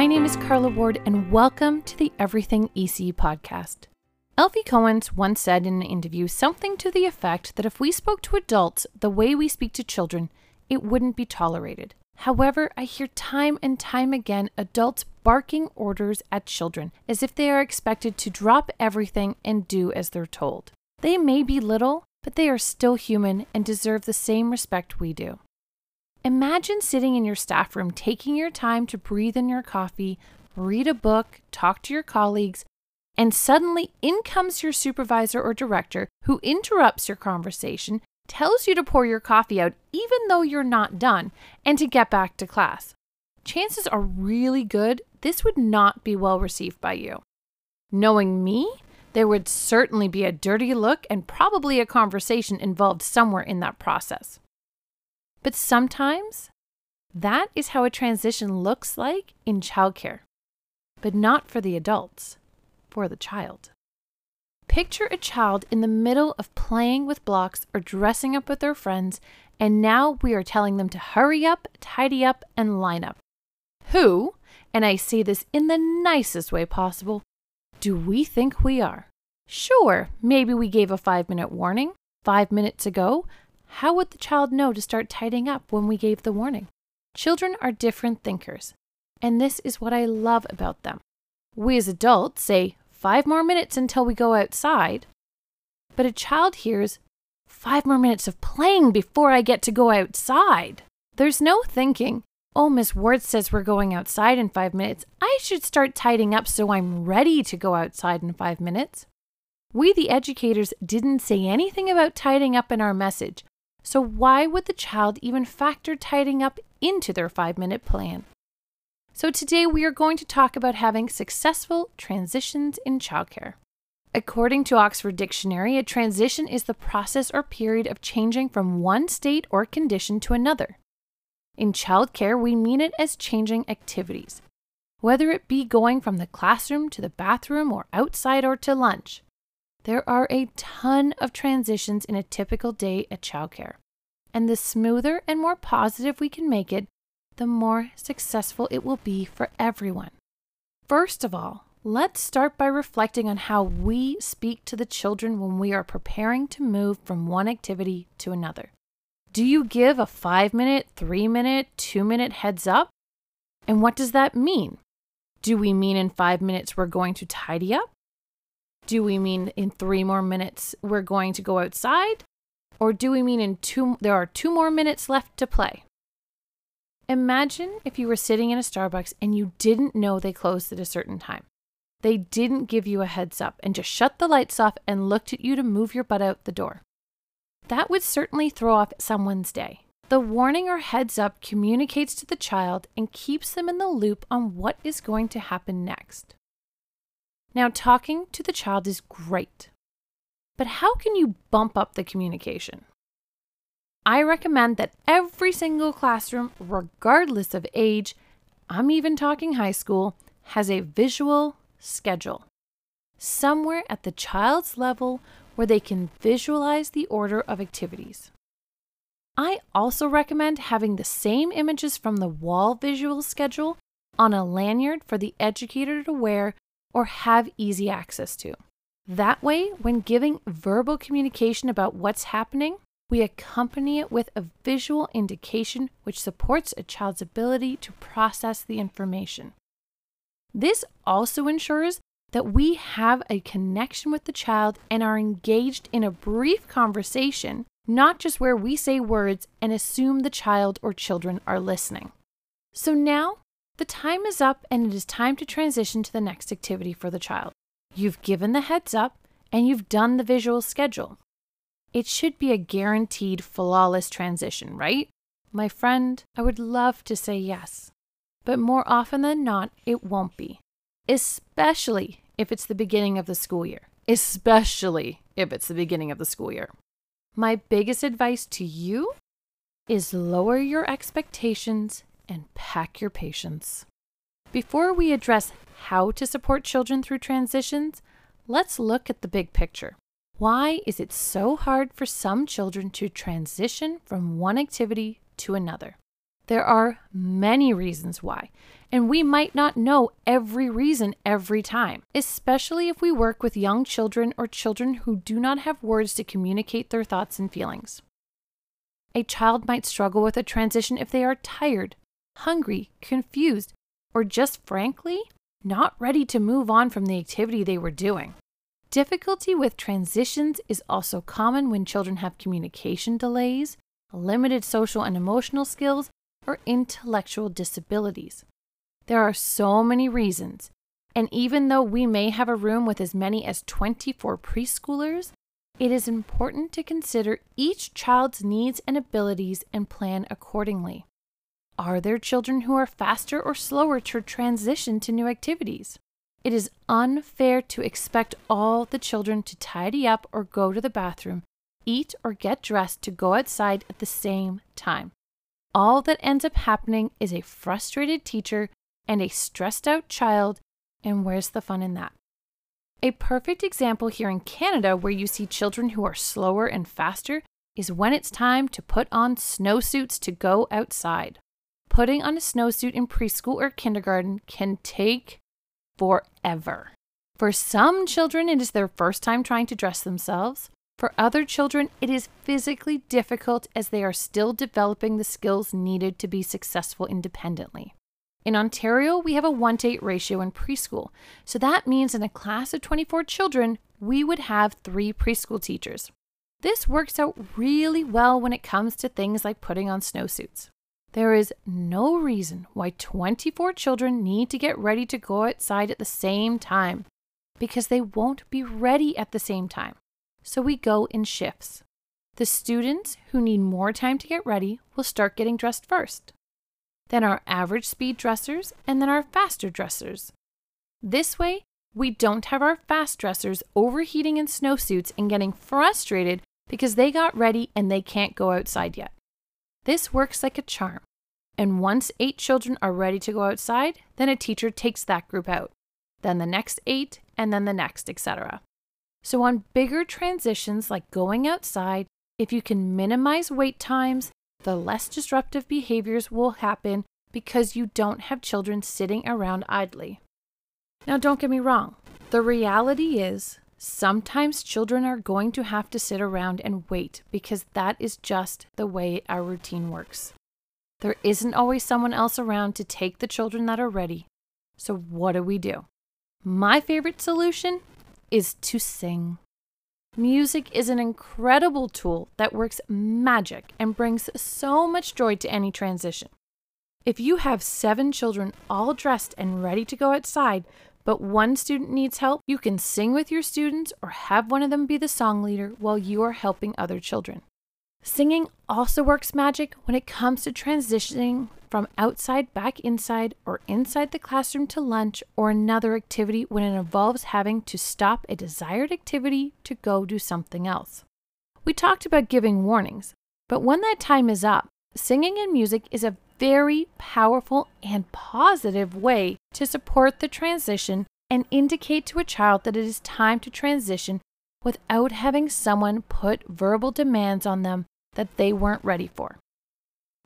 My name is Carla Ward, and welcome to the Everything EC podcast. Alfie Kohn's once said in an interview something to the effect that if we spoke to adults the way we speak to children, it wouldn't be tolerated. However, I hear time and time again adults barking orders at children as if they are expected to drop everything and do as they're told. They may be little, but they are still human and deserve the same respect we do. Imagine sitting in your staff room, taking your time to breathe in your coffee, read a book, talk to your colleagues, and suddenly in comes your supervisor or director who interrupts your conversation, tells you to pour your coffee out even though you're not done, and to get back to class. Chances are really good this would not be well received by you. Knowing me, there would certainly be a dirty look and probably a conversation involved somewhere in that process. But sometimes that is how a transition looks like in childcare, but not for the adults, for the child. Picture a child in the middle of playing with blocks or dressing up with their friends, and now we are telling them to hurry up, tidy up, and line up. Who, and I say this in the nicest way possible, do we think we are? Sure, maybe we gave a five minute warning five minutes ago. How would the child know to start tidying up when we gave the warning? Children are different thinkers, and this is what I love about them. We as adults say five more minutes until we go outside, but a child hears five more minutes of playing before I get to go outside. There's no thinking, Oh, Miss Ward says we're going outside in five minutes. I should start tidying up so I'm ready to go outside in five minutes. We, the educators, didn't say anything about tidying up in our message, so why would the child even factor tidying up into their five minute plan? So, today we are going to talk about having successful transitions in childcare. According to Oxford Dictionary, a transition is the process or period of changing from one state or condition to another. In childcare, we mean it as changing activities, whether it be going from the classroom to the bathroom or outside or to lunch. There are a ton of transitions in a typical day at childcare, and the smoother and more positive we can make it, the more successful it will be for everyone. First of all, let's start by reflecting on how we speak to the children when we are preparing to move from one activity to another. Do you give a five minute, three minute, two minute heads up? And what does that mean? Do we mean in five minutes we're going to tidy up? Do we mean in three more minutes we're going to go outside? Or do we mean in two, there are two more minutes left to play? Imagine if you were sitting in a Starbucks and you didn't know they closed at a certain time. They didn't give you a heads up and just shut the lights off and looked at you to move your butt out the door that would certainly throw off someone's day. The warning or heads up communicates to the child and keeps them in the loop on what is going to happen next. Now, talking to the child is great, but how can you bump up the communication? I recommend that every single classroom, regardless of age, I'm even talking high school, has a visual schedule. Somewhere at the child's level where they can visualize the order of activities. I also recommend having the same images from the wall visual schedule on a lanyard for the educator to wear or have easy access to. That way, when giving verbal communication about what's happening, we accompany it with a visual indication which supports a child's ability to process the information. This also ensures that we have a connection with the child and are engaged in a brief conversation, not just where we say words and assume the child or children are listening. So now the time is up and it is time to transition to the next activity for the child. You've given the heads up and you've done the visual schedule. It should be a guaranteed flawless transition, right? My friend, I would love to say yes, but more often than not, it won't be especially if it's the beginning of the school year. Especially if it's the beginning of the school year. My biggest advice to you is lower your expectations and pack your patience. Before we address how to support children through transitions, let's look at the big picture. Why is it so hard for some children to transition from one activity to another? There are many reasons why, and we might not know every reason every time, especially if we work with young children or children who do not have words to communicate their thoughts and feelings. A child might struggle with a transition if they are tired, hungry, confused, or just frankly, not ready to move on from the activity they were doing. Difficulty with transitions is also common when children have communication delays, limited social and emotional skills, or intellectual disabilities. There are so many reasons, and even though we may have a room with as many as 24 preschoolers, it is important to consider each child's needs and abilities and plan accordingly. Are there children who are faster or slower to transition to new activities? It is unfair to expect all the children to tidy up or go to the bathroom, eat or get dressed to go outside at the same time all that ends up happening is a frustrated teacher and a stressed out child, and where's the fun in that? A perfect example here in Canada where you see children who are slower and faster is when it's time to put on snowsuits to go outside. Putting on a snowsuit in preschool or kindergarten can take forever. For some children, it is their first time trying to dress themselves. For other children, it is physically difficult as they are still developing the skills needed to be successful independently. In Ontario, we have a 1 to 8 ratio in preschool, so that means in a class of 24 children, we would have three preschool teachers. This works out really well when it comes to things like putting on snowsuits. There is no reason why 24 children need to get ready to go outside at the same time because they won't be ready at the same time so we go in shifts. The students who need more time to get ready will start getting dressed first, then our average speed dressers, and then our faster dressers. This way, we don't have our fast dressers overheating in snowsuits and getting frustrated because they got ready and they can't go outside yet. This works like a charm. And once eight children are ready to go outside, then a teacher takes that group out, then the next eight, and then the next, etc. So, on bigger transitions like going outside, if you can minimize wait times, the less disruptive behaviors will happen because you don't have children sitting around idly. Now, don't get me wrong, the reality is sometimes children are going to have to sit around and wait because that is just the way our routine works. There isn't always someone else around to take the children that are ready. So, what do we do? My favorite solution is to sing. Music is an incredible tool that works magic and brings so much joy to any transition. If you have seven children all dressed and ready to go outside, but one student needs help, you can sing with your students or have one of them be the song leader while you are helping other children. Singing also works magic when it comes to transitioning from outside back inside or inside the classroom to lunch or another activity when it involves having to stop a desired activity to go do something else. We talked about giving warnings, but when that time is up, singing and music is a very powerful and positive way to support the transition and indicate to a child that it is time to transition without having someone put verbal demands on them that they weren't ready for.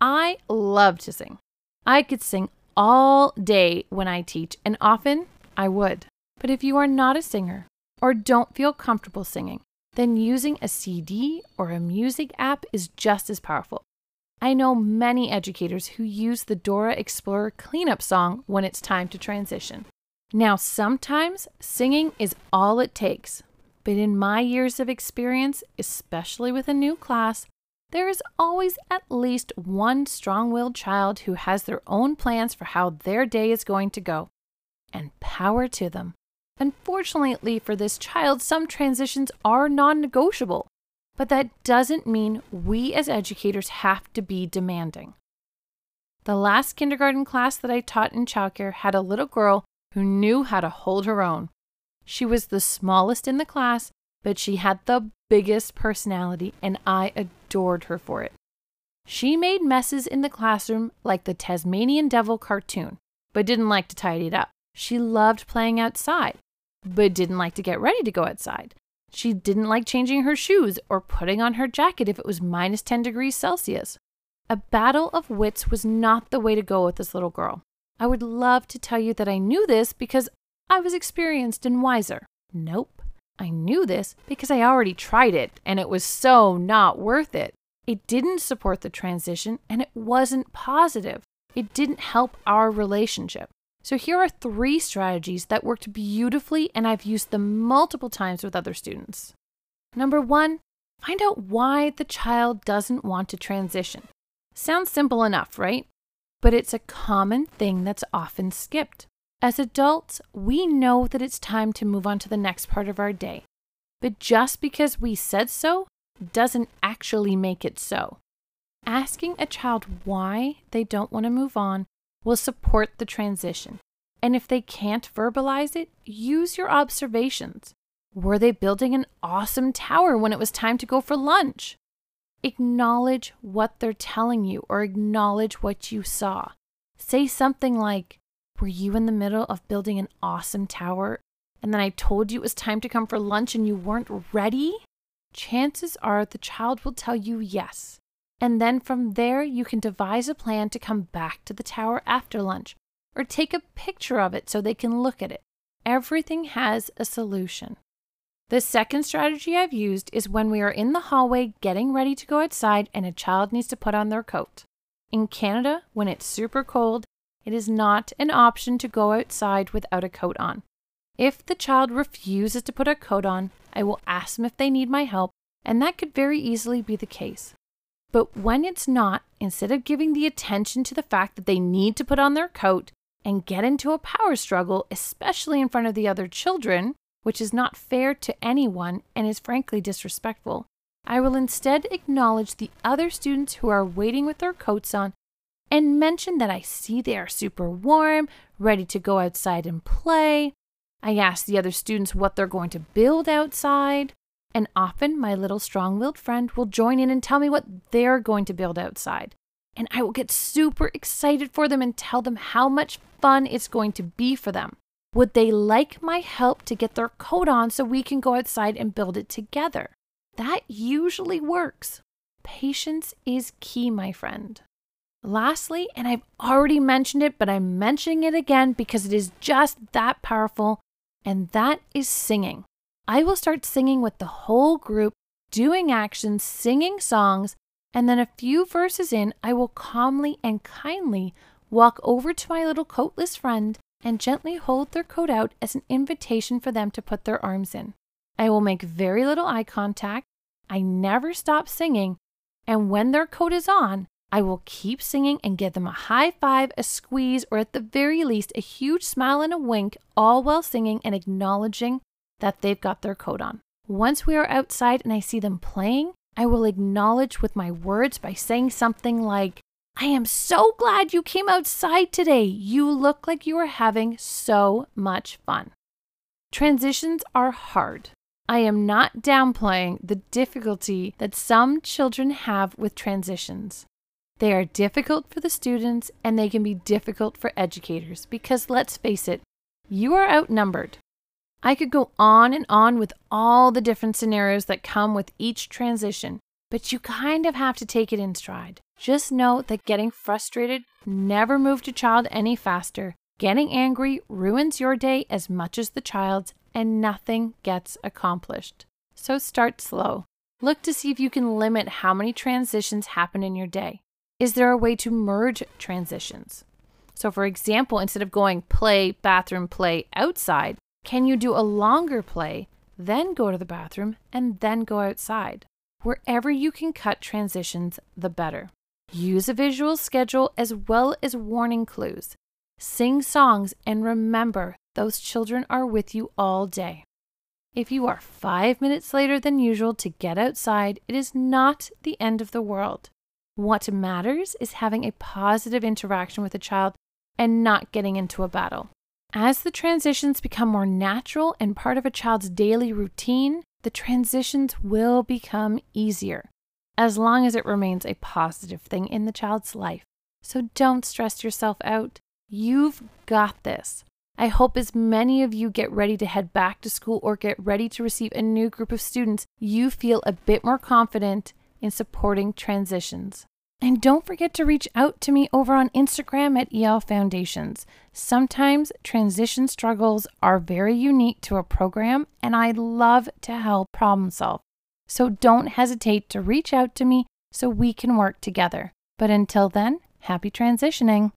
I love to sing. I could sing all day when I teach, and often I would. But if you are not a singer or don't feel comfortable singing, then using a CD or a music app is just as powerful. I know many educators who use the Dora Explorer cleanup song when it's time to transition. Now, sometimes singing is all it takes, but in my years of experience, especially with a new class, there is always at least one strong willed child who has their own plans for how their day is going to go. And power to them. Unfortunately for this child, some transitions are non negotiable, but that doesn't mean we as educators have to be demanding. The last kindergarten class that I taught in childcare had a little girl who knew how to hold her own. She was the smallest in the class, but she had the biggest personality, and I adored her for it. She made messes in the classroom like the Tasmanian Devil cartoon, but didn't like to tidy it up. She loved playing outside, but didn't like to get ready to go outside. She didn't like changing her shoes or putting on her jacket if it was minus 10 degrees Celsius. A battle of wits was not the way to go with this little girl. I would love to tell you that I knew this because I was experienced and wiser. Nope. I knew this because I already tried it and it was so not worth it. It didn't support the transition and it wasn't positive. It didn't help our relationship. So, here are three strategies that worked beautifully and I've used them multiple times with other students. Number one, find out why the child doesn't want to transition. Sounds simple enough, right? But it's a common thing that's often skipped. As adults, we know that it's time to move on to the next part of our day. But just because we said so doesn't actually make it so. Asking a child why they don't want to move on will support the transition. And if they can't verbalize it, use your observations. Were they building an awesome tower when it was time to go for lunch? Acknowledge what they're telling you or acknowledge what you saw. Say something like, Were you in the middle of building an awesome tower and then I told you it was time to come for lunch and you weren't ready? Chances are the child will tell you yes. And then from there, you can devise a plan to come back to the tower after lunch or take a picture of it so they can look at it. Everything has a solution. The second strategy I've used is when we are in the hallway getting ready to go outside and a child needs to put on their coat. In Canada, when it's super cold, it is not an option to go outside without a coat on. If the child refuses to put a coat on, I will ask them if they need my help, and that could very easily be the case. But when it's not, instead of giving the attention to the fact that they need to put on their coat and get into a power struggle, especially in front of the other children, which is not fair to anyone and is frankly disrespectful, I will instead acknowledge the other students who are waiting with their coats on and mention that I see they are super warm, ready to go outside and play. I ask the other students what they're going to build outside. And often my little strong willed friend will join in and tell me what they're going to build outside. And I will get super excited for them and tell them how much fun it's going to be for them. Would they like my help to get their coat on so we can go outside and build it together? That usually works. Patience is key, my friend. Lastly, and I've already mentioned it, but I'm mentioning it again because it is just that powerful, and that is singing. I will start singing with the whole group, doing actions, singing songs, and then a few verses in, I will calmly and kindly walk over to my little coatless friend and gently hold their coat out as an invitation for them to put their arms in. I will make very little eye contact. I never stop singing. And when their coat is on, I will keep singing and give them a high five, a squeeze, or at the very least, a huge smile and a wink, all while singing and acknowledging that they've got their coat on. Once we are outside and I see them playing, I will acknowledge with my words by saying something like, I am so glad you came outside today. You look like you are having so much fun. Transitions are hard. I am not downplaying the difficulty that some children have with transitions. They are difficult for the students and they can be difficult for educators because let's face it, you are outnumbered. I could go on and on with all the different scenarios that come with each transition, but you kind of have to take it in stride. Just know that getting frustrated never moved a child any faster. Getting angry ruins your day as much as the child's, and nothing gets accomplished. So start slow. Look to see if you can limit how many transitions happen in your day. Is there a way to merge transitions? So, for example, instead of going play, bathroom, play outside, can you do a longer play, then go to the bathroom, and then go outside? Wherever you can cut transitions, the better. Use a visual schedule as well as warning clues. Sing songs and remember those children are with you all day. If you are five minutes later than usual to get outside, it is not the end of the world. What matters is having a positive interaction with a child and not getting into a battle. As the transitions become more natural and part of a child's daily routine, the transitions will become easier, as long as it remains a positive thing in the child's life. So don't stress yourself out. You've got this. I hope as many of you get ready to head back to school or get ready to receive a new group of students, you feel a bit more confident in supporting transitions. And don't forget to reach out to me over on Instagram at EL Foundations. Sometimes transition struggles are very unique to a program, and I love to help problem solve. So don't hesitate to reach out to me so we can work together. But until then, happy transitioning.